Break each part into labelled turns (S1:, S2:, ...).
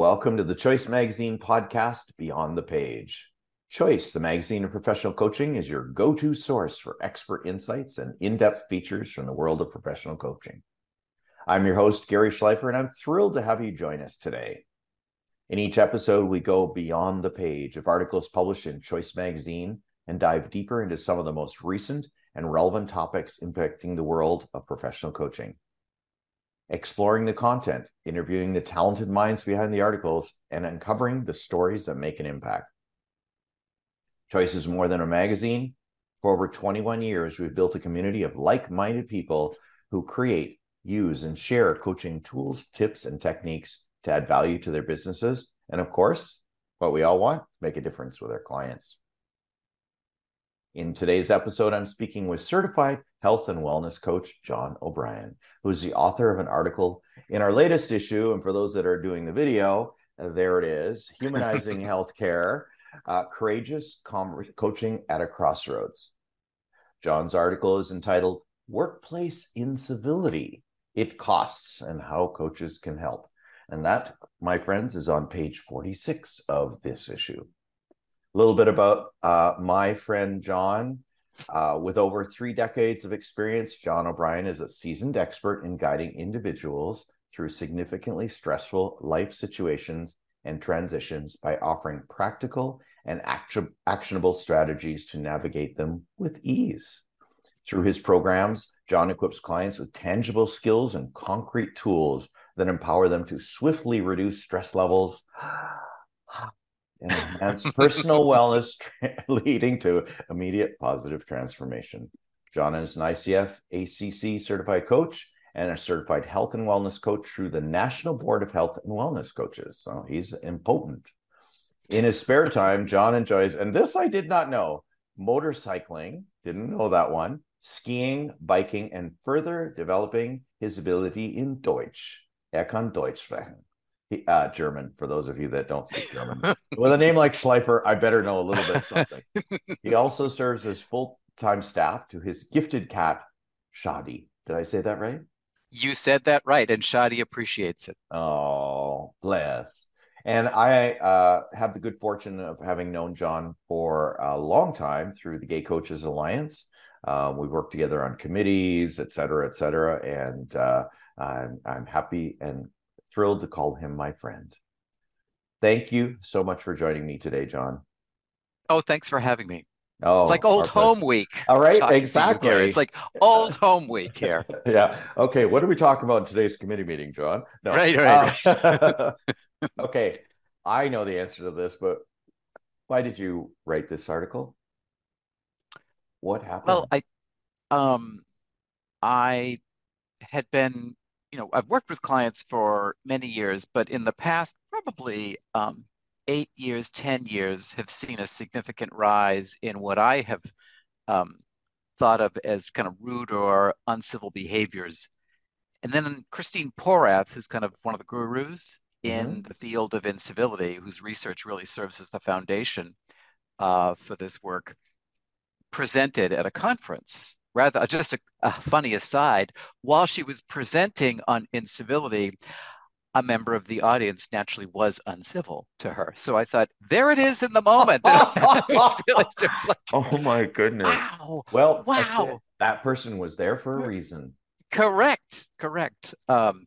S1: Welcome to the Choice Magazine podcast, Beyond the Page. Choice, the magazine of professional coaching, is your go to source for expert insights and in depth features from the world of professional coaching. I'm your host, Gary Schleifer, and I'm thrilled to have you join us today. In each episode, we go beyond the page of articles published in Choice Magazine and dive deeper into some of the most recent and relevant topics impacting the world of professional coaching exploring the content, interviewing the talented minds behind the articles, and uncovering the stories that make an impact. Choice is more than a magazine. For over 21 years, we've built a community of like minded people who create, use, and share coaching tools, tips, and techniques to add value to their businesses. And of course, what we all want make a difference with our clients. In today's episode, I'm speaking with certified health and wellness coach John O'Brien, who's the author of an article in our latest issue. And for those that are doing the video, there it is Humanizing Healthcare uh, Courageous Com- Coaching at a Crossroads. John's article is entitled Workplace Incivility It Costs and How Coaches Can Help. And that, my friends, is on page 46 of this issue. A little bit about uh, my friend John. Uh, with over three decades of experience, John O'Brien is a seasoned expert in guiding individuals through significantly stressful life situations and transitions by offering practical and act- actionable strategies to navigate them with ease. Through his programs, John equips clients with tangible skills and concrete tools that empower them to swiftly reduce stress levels and enhance personal wellness, leading to immediate positive transformation. John is an ICF ACC certified coach and a certified health and wellness coach through the National Board of Health and Wellness Coaches. So he's impotent. In his spare time, John enjoys, and this I did not know, motorcycling, didn't know that one, skiing, biking, and further developing his ability in Deutsch. Er kann Deutsch sprechen uh, German for those of you that don't speak German. With a name like Schleifer, I better know a little bit something. he also serves as full time staff to his gifted cat, Shahdi. Did I say that right?
S2: You said that right, and Shahdi appreciates it.
S1: Oh, bless. And I uh, have the good fortune of having known John for a long time through the Gay Coaches Alliance. Um, we worked together on committees, et cetera, et cetera. And uh, I'm, I'm happy and thrilled to call him my friend. Thank you so much for joining me today, John.
S2: Oh, thanks for having me.
S1: Oh,
S2: it's like old home week.
S1: All right, exactly.
S2: It's like old home week here.
S1: yeah. Okay. What are we talking about in today's committee meeting, John?
S2: No. Right. Right.
S1: Uh, okay. I know the answer to this, but why did you write this article? What happened?
S2: Well, I, um, I had been you know, I've worked with clients for many years, but in the past, probably um, eight years, 10 years, have seen a significant rise in what I have um, thought of as kind of rude or uncivil behaviors. And then Christine Porath, who's kind of one of the gurus in mm-hmm. the field of incivility, whose research really serves as the foundation uh, for this work, presented at a conference rather just a, a, funny aside while she was presenting on incivility a member of the audience naturally was uncivil to her. So i thought there it is in the moment.
S1: Really like, oh my goodness.
S2: Wow
S1: well
S2: wow.
S1: that person was there for a reason.
S2: Correct correct. Um,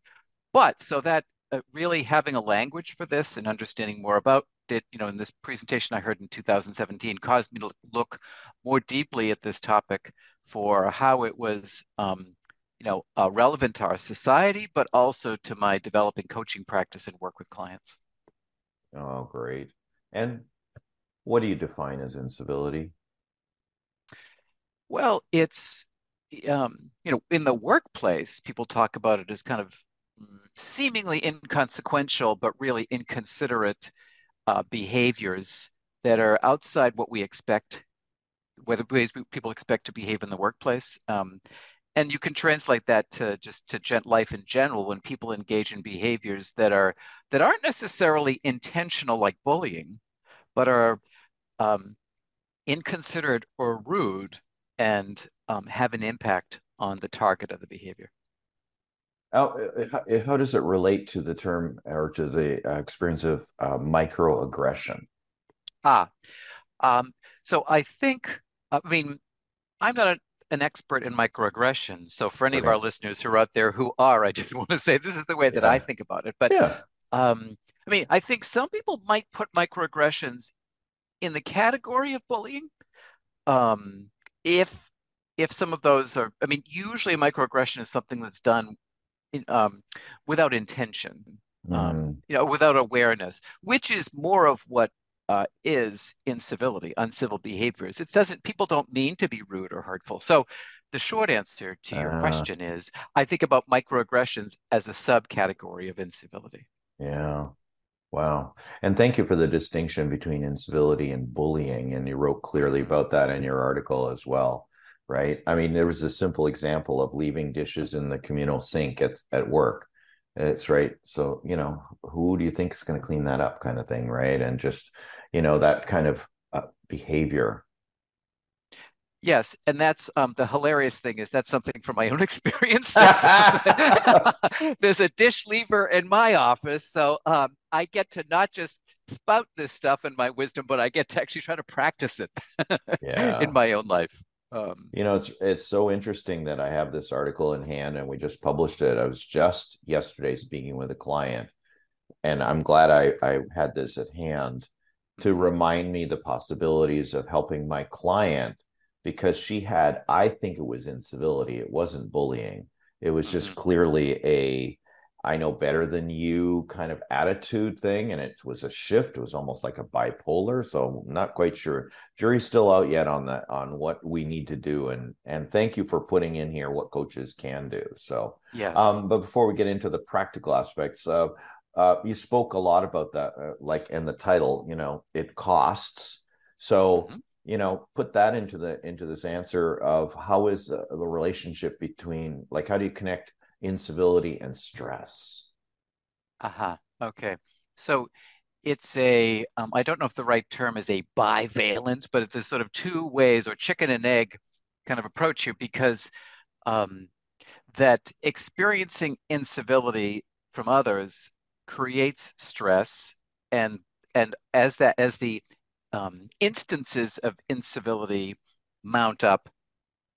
S2: but so that uh, really having a language for this and understanding more about it you know in this presentation i heard in 2017 caused me to look more deeply at this topic for how it was, um, you know, uh, relevant to our society, but also to my developing coaching practice and work with clients.
S1: Oh, great! And what do you define as incivility?
S2: Well, it's um, you know, in the workplace, people talk about it as kind of mm, seemingly inconsequential, but really inconsiderate uh, behaviors that are outside what we expect whether ways people expect to behave in the workplace. Um, and you can translate that to just to gent life in general when people engage in behaviors that are that aren't necessarily intentional like bullying but are um, inconsiderate or rude and um, have an impact on the target of the behavior
S1: How, how does it relate to the term or to the uh, experience of uh, microaggression?
S2: Ah, um, so I think, I mean, I'm not a, an expert in microaggressions. So for any okay. of our listeners who are out there who are, I just want to say this is the way that yeah. I think about it. But yeah. um, I mean, I think some people might put microaggressions in the category of bullying. Um, if if some of those are, I mean, usually a microaggression is something that's done in, um, without intention, mm. um, mm-hmm. you know, without awareness, which is more of what uh, is incivility, uncivil behaviors. It doesn't. People don't mean to be rude or hurtful. So, the short answer to your uh, question is, I think about microaggressions as a subcategory of incivility.
S1: Yeah. Wow. And thank you for the distinction between incivility and bullying. And you wrote clearly mm-hmm. about that in your article as well, right? I mean, there was a simple example of leaving dishes in the communal sink at, at work. It's right. So, you know, who do you think is going to clean that up kind of thing, right? And just, you know, that kind of uh, behavior
S2: Yes, and that's um, the hilarious thing is that's something from my own experience. There's, a dish lever in my office, so um, I get to not just spout this stuff in my wisdom, but I get to actually try to practice it yeah. in my own life.
S1: Um, you know, it's it's so interesting that I have this article in hand, and we just published it. I was just yesterday speaking with a client, and I'm glad I I had this at hand to mm-hmm. remind me the possibilities of helping my client because she had, I think it was incivility. It wasn't bullying. It was just mm-hmm. clearly a I know better than you kind of attitude thing. And it was a shift. It was almost like a bipolar. So I'm not quite sure. Jury's still out yet on that on what we need to do. And and thank you for putting in here what coaches can do. So
S2: yeah.
S1: Um, but before we get into the practical aspects, uh, uh, you spoke a lot about that, uh, like in the title, you know, it costs. So mm-hmm you know put that into the into this answer of how is the, the relationship between like how do you connect incivility and stress.
S2: Uh-huh okay. So it's a um, I don't know if the right term is a bivalent but it's a sort of two ways or chicken and egg kind of approach here because um, that experiencing incivility from others creates stress and and as that as the um, instances of incivility mount up,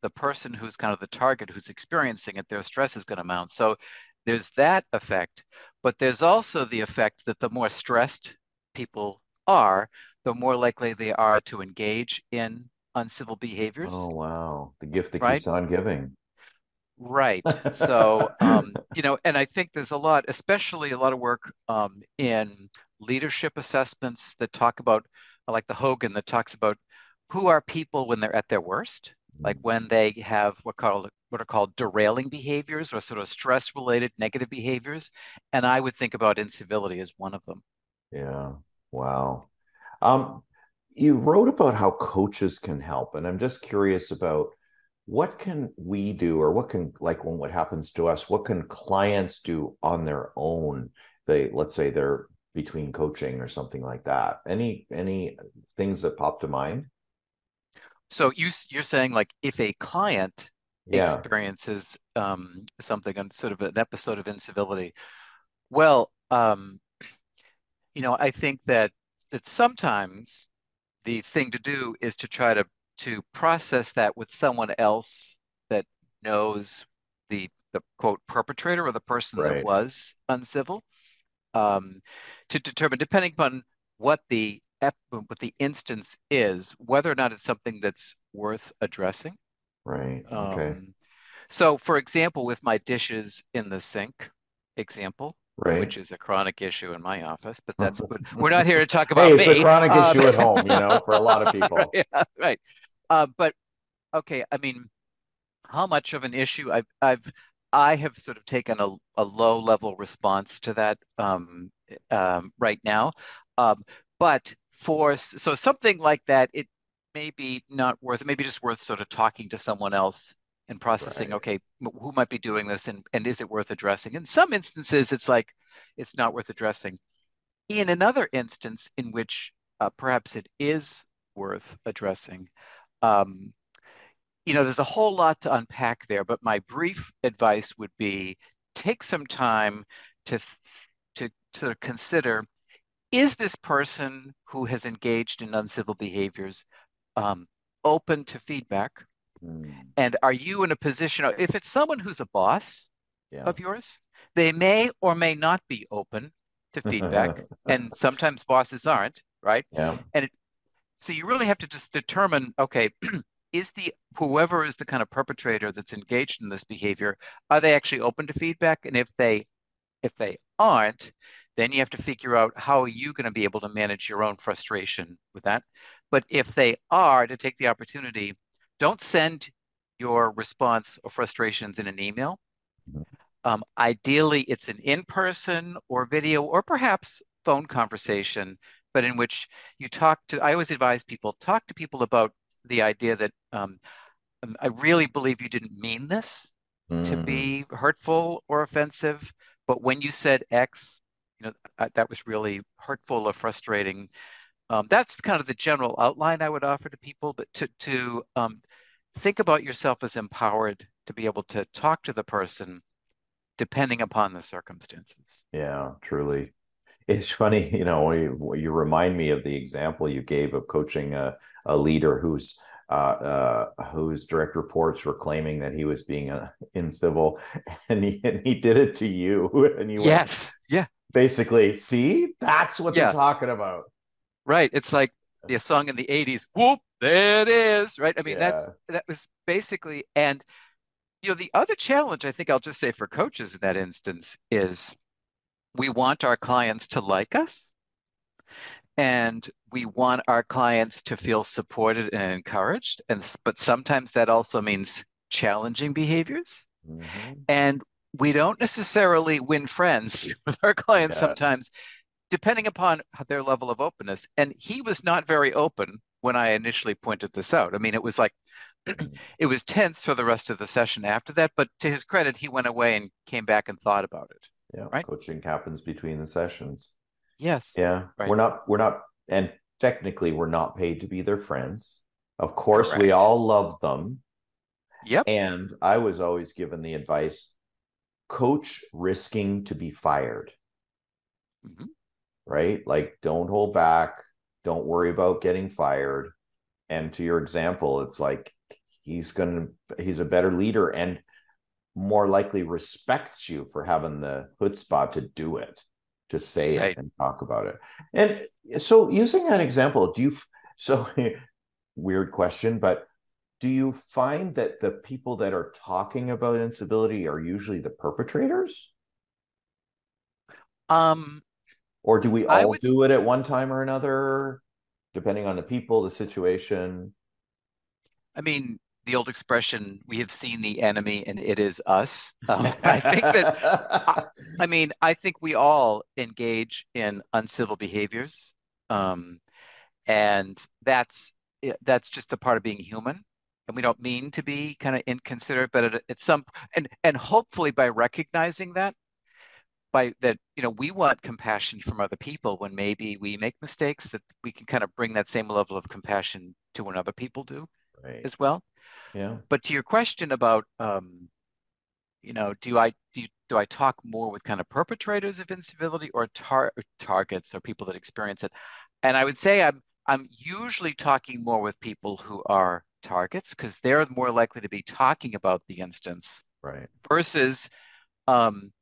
S2: the person who's kind of the target who's experiencing it, their stress is going to mount. So there's that effect, but there's also the effect that the more stressed people are, the more likely they are to engage in uncivil behaviors.
S1: Oh wow, the gift that right? keeps on giving.
S2: Right. So, um, you know, and I think there's a lot, especially a lot of work um, in leadership assessments that talk about like the Hogan that talks about who are people when they're at their worst, like when mm. they have what called what are called derailing behaviors or sort of stress related negative behaviors, and I would think about incivility as one of them.
S1: Yeah. Wow. Um, you wrote about how coaches can help, and I'm just curious about what can we do, or what can like when what happens to us, what can clients do on their own? They let's say they're between coaching or something like that any any things that pop to mind
S2: so you you're saying like if a client yeah. experiences um, something on sort of an episode of incivility well um, you know i think that that sometimes the thing to do is to try to to process that with someone else that knows the the quote perpetrator or the person right. that was uncivil um, to determine, depending upon what the what the instance is, whether or not it's something that's worth addressing.
S1: Right. Okay. Um,
S2: so, for example, with my dishes in the sink example, right. which is a chronic issue in my office, but that's we're not here to talk about.
S1: hey, it's
S2: me.
S1: a chronic um, issue at home, you know, for a lot of people.
S2: yeah, right. Uh, but okay, I mean, how much of an issue I've I've I have sort of taken a, a low level response to that um, um, right now. Um, but for so something like that, it may be not worth it, maybe just worth sort of talking to someone else and processing, right. okay, who might be doing this and, and is it worth addressing? In some instances, it's like it's not worth addressing. In another instance, in which uh, perhaps it is worth addressing, um, you know, there's a whole lot to unpack there, but my brief advice would be take some time to to sort of consider is this person who has engaged in uncivil behaviors um, open to feedback? Mm. and are you in a position if it's someone who's a boss yeah. of yours they may or may not be open to feedback. And sometimes bosses aren't right?
S1: Yeah.
S2: And it, so you really have to just determine okay is the whoever is the kind of perpetrator that's engaged in this behavior are they actually open to feedback? And if they if they aren't then you have to figure out how are you going to be able to manage your own frustration with that but if they are to take the opportunity don't send your response or frustrations in an email mm-hmm. um, ideally it's an in-person or video or perhaps phone conversation but in which you talk to i always advise people talk to people about the idea that um, um, I really believe you didn't mean this mm. to be hurtful or offensive, but when you said X, you know I, that was really hurtful or frustrating. Um, that's kind of the general outline I would offer to people, but to to um, think about yourself as empowered to be able to talk to the person depending upon the circumstances.
S1: Yeah, truly. It's funny, you know, you, you remind me of the example you gave of coaching a, a leader who's uh, uh, whose direct reports were claiming that he was being uh, incivil, and he and he did it to you, and you
S2: yes, went, yeah,
S1: basically, see, that's what yeah. they're talking about,
S2: right? It's like the song in the '80s, "Whoop, there it is," right? I mean, yeah. that's that was basically, and you know, the other challenge I think I'll just say for coaches in that instance is we want our clients to like us and we want our clients to feel supported and encouraged and but sometimes that also means challenging behaviors mm-hmm. and we don't necessarily win friends with our clients yeah. sometimes depending upon their level of openness. And he was not very open when i initially pointed this out. I mean it was like mm. it was tense for the rest of the session after that but to his credit he went away and came back and thought about it
S1: yeah right? coaching happens between the sessions.
S2: Yes.
S1: Yeah right. we're not we're not and technically we're not paid to be their friends. Of course Correct. we all love them.
S2: Yep.
S1: And i was always given the advice coach risking to be fired mm-hmm. right like don't hold back don't worry about getting fired and to your example it's like he's gonna he's a better leader and more likely respects you for having the chutzpah to do it, to say right. it and talk about it. And so, using that example, do you? So, weird question, but do you find that the people that are talking about incivility are usually the perpetrators?
S2: Um,
S1: or do we all would... do it at one time or another, depending on the people, the situation?
S2: I mean, the old expression we have seen the enemy and it is us um, i think that I, I, mean i think we all engage in uncivil behaviors um, and that's that's just a part of being human and we don't mean to be kind of inconsiderate but at, at some and and hopefully by recognizing that by that you know we want compassion from other people when maybe we make mistakes that we can kind of bring that same level of compassion to when other people do right. as well
S1: yeah.
S2: But to your question about, um, you know, do I do do I talk more with kind of perpetrators of incivility or tar- targets or people that experience it? And I would say I'm I'm usually talking more with people who are targets because they're more likely to be talking about the instance,
S1: right?
S2: Versus, um,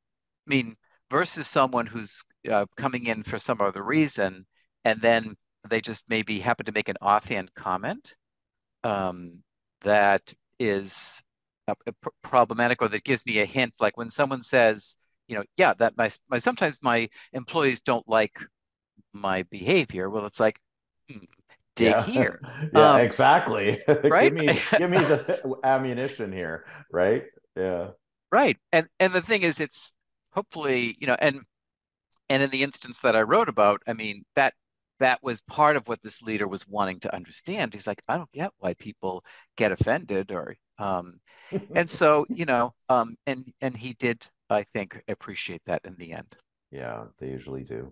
S2: I mean, versus someone who's uh, coming in for some other reason and then they just maybe happen to make an offhand comment um, that is uh, problematic or that gives me a hint like when someone says you know yeah that my, my sometimes my employees don't like my behavior well it's like hmm, dig
S1: yeah.
S2: here
S1: yeah um, exactly right give me give me the ammunition here right yeah
S2: right and and the thing is it's hopefully you know and and in the instance that i wrote about i mean that that was part of what this leader was wanting to understand. He's like, I don't get why people get offended or um, and so you know um, and and he did I think appreciate that in the end.
S1: Yeah, they usually do.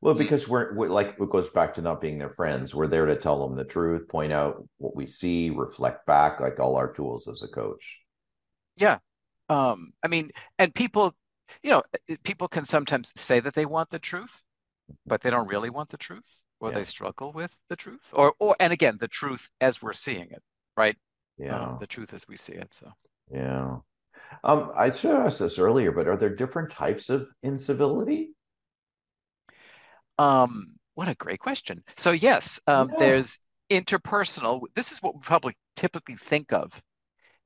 S1: Well, mm-hmm. because we're, we're, like it goes back to not being their friends. We're there to tell them the truth, point out what we see, reflect back, like all our tools as a coach.
S2: Yeah, um, I mean, and people you know, people can sometimes say that they want the truth, but they don't really want the truth, or
S1: Yeah.
S2: they struggle with the truth, or or and again, the truth as we're seeing it, right?
S1: Yeah.
S2: Um, the truth as we see it. So.
S1: Yeah. Um, I should have asked this earlier, but are there different types of incivility?
S2: Um, what a great question. So yes, um,
S1: Yeah.
S2: there's interpersonal. This is what we probably typically think of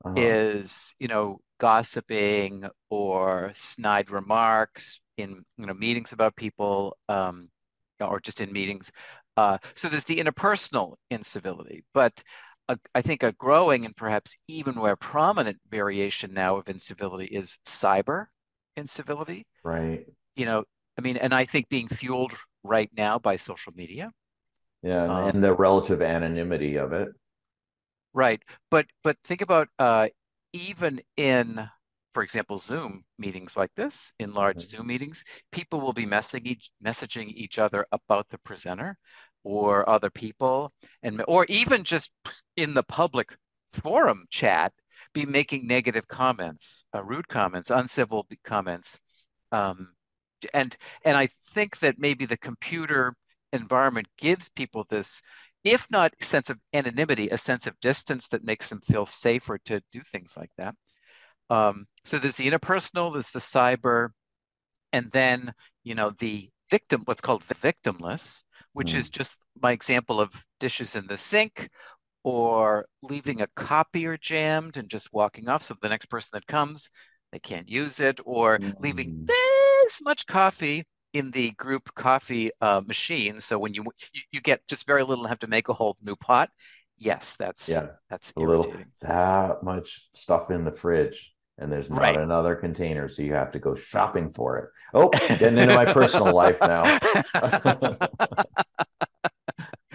S1: Uh-huh.
S2: is, you know, gossiping or snide remarks in, you know, meetings about people, um, or just in meetings. Uh, so there's the interpersonal incivility, but a, I think a growing and perhaps even more prominent variation now of incivility is cyber incivility.
S1: Right.
S2: You know, I mean, and I think being fueled right now by social media.
S1: Yeah, and,
S2: Um,
S1: and the relative anonymity of it.
S2: Right. But but think about uh, even in, for example, Zoom meetings like this, in large
S1: Mhm.
S2: Zoom meetings, people will be messaging each, messaging each other about the presenter or other people, and or even just in the public forum chat, be making negative comments, uh, rude comments, uncivil comments. Um, and and I think that maybe the computer environment gives people this if not sense of anonymity, a sense of distance that makes them feel safer to do things like that. Um, so there's the interpersonal, there's the cyber, and then you know the victim, what's called the victimless, which
S1: Hmm.
S2: is just my example of dishes in the sink or leaving a copier jammed and just walking off. So the next person that comes, they can't use it, or leaving
S1: Mm.
S2: This much coffee in the group coffee uh, machine. So when you, you you get just very little and have to make a whole new pot. Yes, that's
S1: Yeah,
S2: that's
S1: a little that much stuff in the fridge, and there's not
S2: Right.
S1: another container, so you have to go shopping for it. Oh, getting into my personal life now.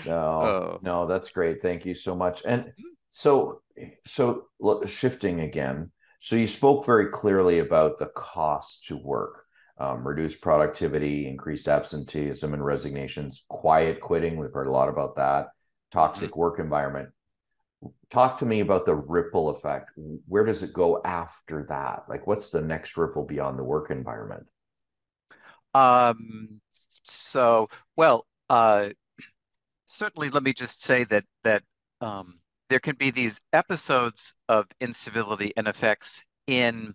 S1: No,
S2: Oh.
S1: no, that's great. Thank you so much. And
S2: Mhm.
S1: so, so look, shifting again. So you spoke very clearly about the cost to work, um, reduced productivity, increased absenteeism and resignations, quiet quitting. We've heard a lot about that. Toxic work environment. Talk to me about the ripple effect. Where does it go after that? Like, what's the next ripple beyond the work environment?
S2: Um, so, well, uh, certainly let me just say that that um, there can be these episodes of incivility and effects in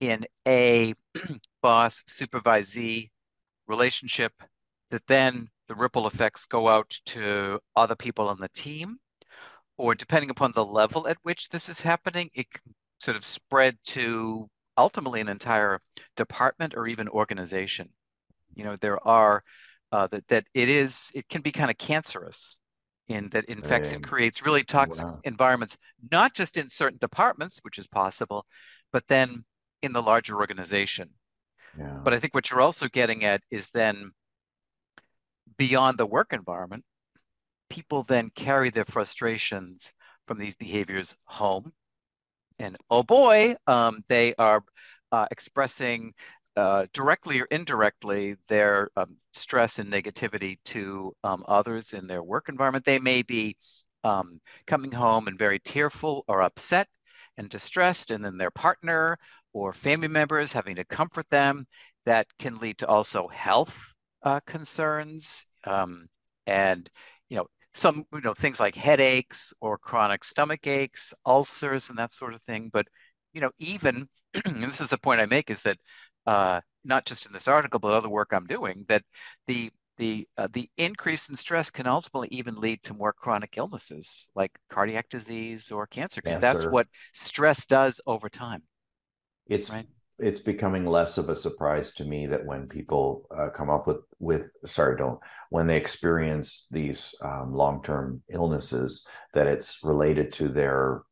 S2: in a boss supervisee relationship that then the ripple effects go out to other people on the team, or depending upon the level at which this is happening, it can sort of spread to ultimately an entire department or even organization. You know, there are uh, that that it is it can be kind of cancerous in that it infects and
S1: Right.
S2: creates really toxic
S1: Wow.
S2: environments, not just in certain departments, which is possible, but then in the larger organization.
S1: Yeah.
S2: But I think what you're also getting at is then beyond the work environment, people then carry their frustrations from these behaviors home. And oh boy, um, they are uh, expressing uh, directly or indirectly their um, stress and negativity to um, others in their work environment. They may be um, coming home and very tearful or upset and distressed, and then their partner or family members having to comfort them. That can lead to also health uh, concerns um, and you know some you know things like headaches or chronic stomach aches, ulcers, and that sort of thing. But you know even and this is a point I make is that uh, not just in this article but other work I'm doing that the the uh, the increase in stress can ultimately even lead to more chronic illnesses like cardiac disease or cancer because that's what stress does over time.
S1: It's
S2: Right.
S1: it's becoming less of a surprise to me that when people uh, come up with with sorry don't when they experience these um, long-term illnesses that it's related to their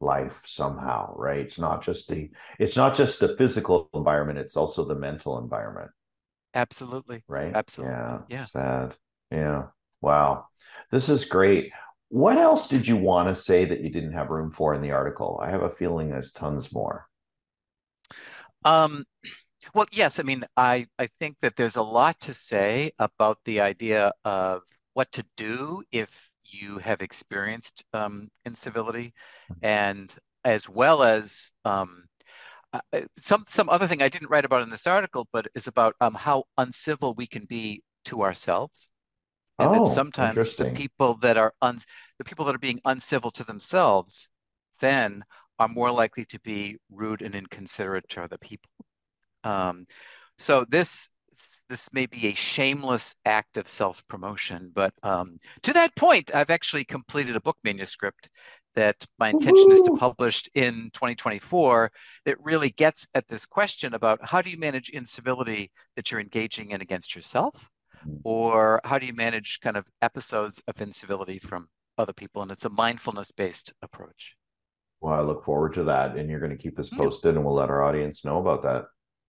S1: life somehow right? It's not just the it's not just the physical environment it's also the mental environment.
S2: Absolutely.
S1: right?
S2: Absolutely.
S1: yeah.
S2: Yeah.
S1: sad. Yeah. Wow. This is great. What else did you want to say that you didn't have room for in the article? I have a feeling there's tons more
S2: Um, well, yes, I mean, I, I think that there's a lot to say about the idea of what to do if you have experienced um, incivility, and as well as um, uh, some some other thing I didn't write about in this article, but is about um, how uncivil we can be to ourselves, and
S1: Oh,
S2: that sometimes the people that are un the people that are being uncivil to themselves then are more likely to be rude and inconsiderate to other people. Um, so this this may be a shameless act of self-promotion, but um, to that point, I've actually completed a book manuscript that my intention is to publish in 2024 that really gets at this question about how do you manage incivility that you're engaging in against yourself, or how do you manage kind of episodes of incivility from other people? And it's a mindfulness-based approach.
S1: Well, I look forward to that, and you're going to keep us
S2: Yeah.
S1: posted, and we'll let our audience know about that.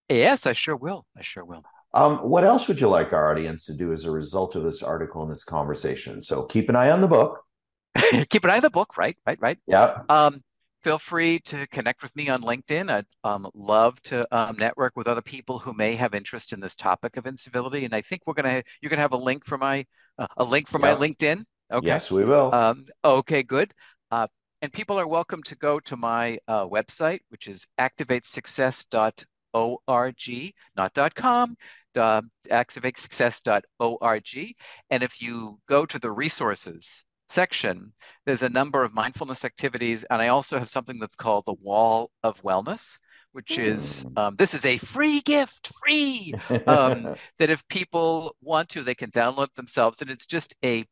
S2: Yes, I sure will. I sure will.
S1: Um, what else would you like our audience to do as a result of this article and this conversation? So keep an eye on the book.
S2: Keep an eye on the book, right? Right, right.
S1: Yeah,
S2: Um, feel free to connect with me on LinkedIn. I'd um, love to um, network with other people who may have interest in this topic of incivility. And I think we're gonna you're gonna have a link for my uh, a link for my. LinkedIn. Okay.
S1: Yes, we will.
S2: Um, okay, good. Uh, and people are welcome to go to my uh, website, which is activatesuccess.org, not .com, uh, activatesuccess.org. And if you go to the resources section, there's a number of mindfulness activities, and I also have something that's called the Wall of Wellness, which is
S1: Hmm.
S2: um, this is a free gift, free um, that if people want to, they can download themselves, and it's just a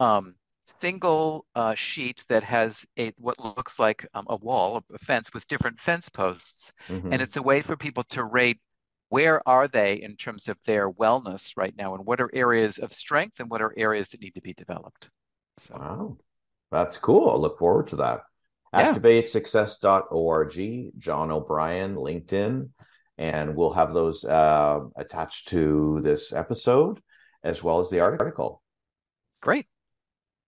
S2: um, single uh, sheet that has a what looks like um, a wall, a fence with different fence posts,
S1: Mhm.
S2: and it's a way for people to rate where are they in terms of their wellness right now, and what are areas of strength and what are areas that need to be developed. So
S1: Wow, that's cool. I look forward to that.
S2: yeah,
S1: ActivateSuccess.org, John O'Brien, LinkedIn, and we'll have those uh, attached to this episode as well as the article.
S2: great.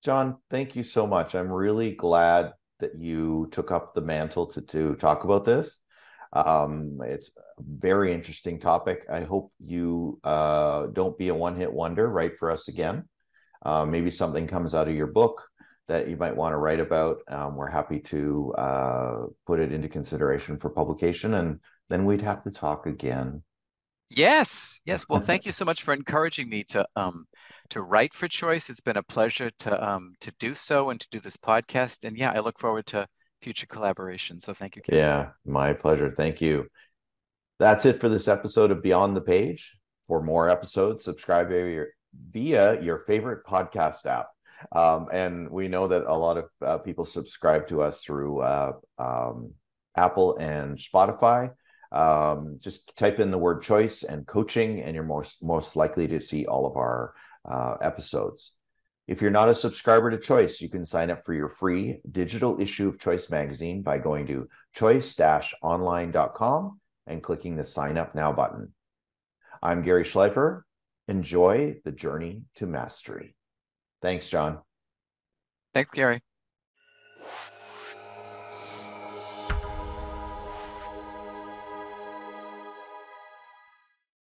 S1: John, thank you so much. I'm really glad that you took up the mantle to, to talk about this. Um, it's a very interesting topic. I hope you uh, don't be a one hit wonder. Write for us again. Uh, maybe something comes out of your book that you might want to write about. Um, we're happy to uh, put it into consideration for publication, and then we'd have to talk again.
S2: Yes, yes. Well, thank you so much for encouraging me to um to write for Choice. It's been a pleasure to um to do so and to do this podcast. And yeah, I look forward to future collaboration. So thank you.
S1: Yeah, my pleasure. Thank you. That's it for this episode of Beyond the Page. For more episodes, subscribe via your, via your favorite podcast app. Um, and we know that a lot of uh, people subscribe to us through uh, um, Apple and Spotify. Um, just type in the word choice and coaching, and you're most most likely to see all of our uh, episodes. If you're not a subscriber to Choice, you can sign up for your free digital issue of Choice magazine by going to choice-online.com and clicking the sign up now button. I'm Gary Schleifer. Enjoy the journey to mastery. Thanks, John.
S2: Thanks, Gary.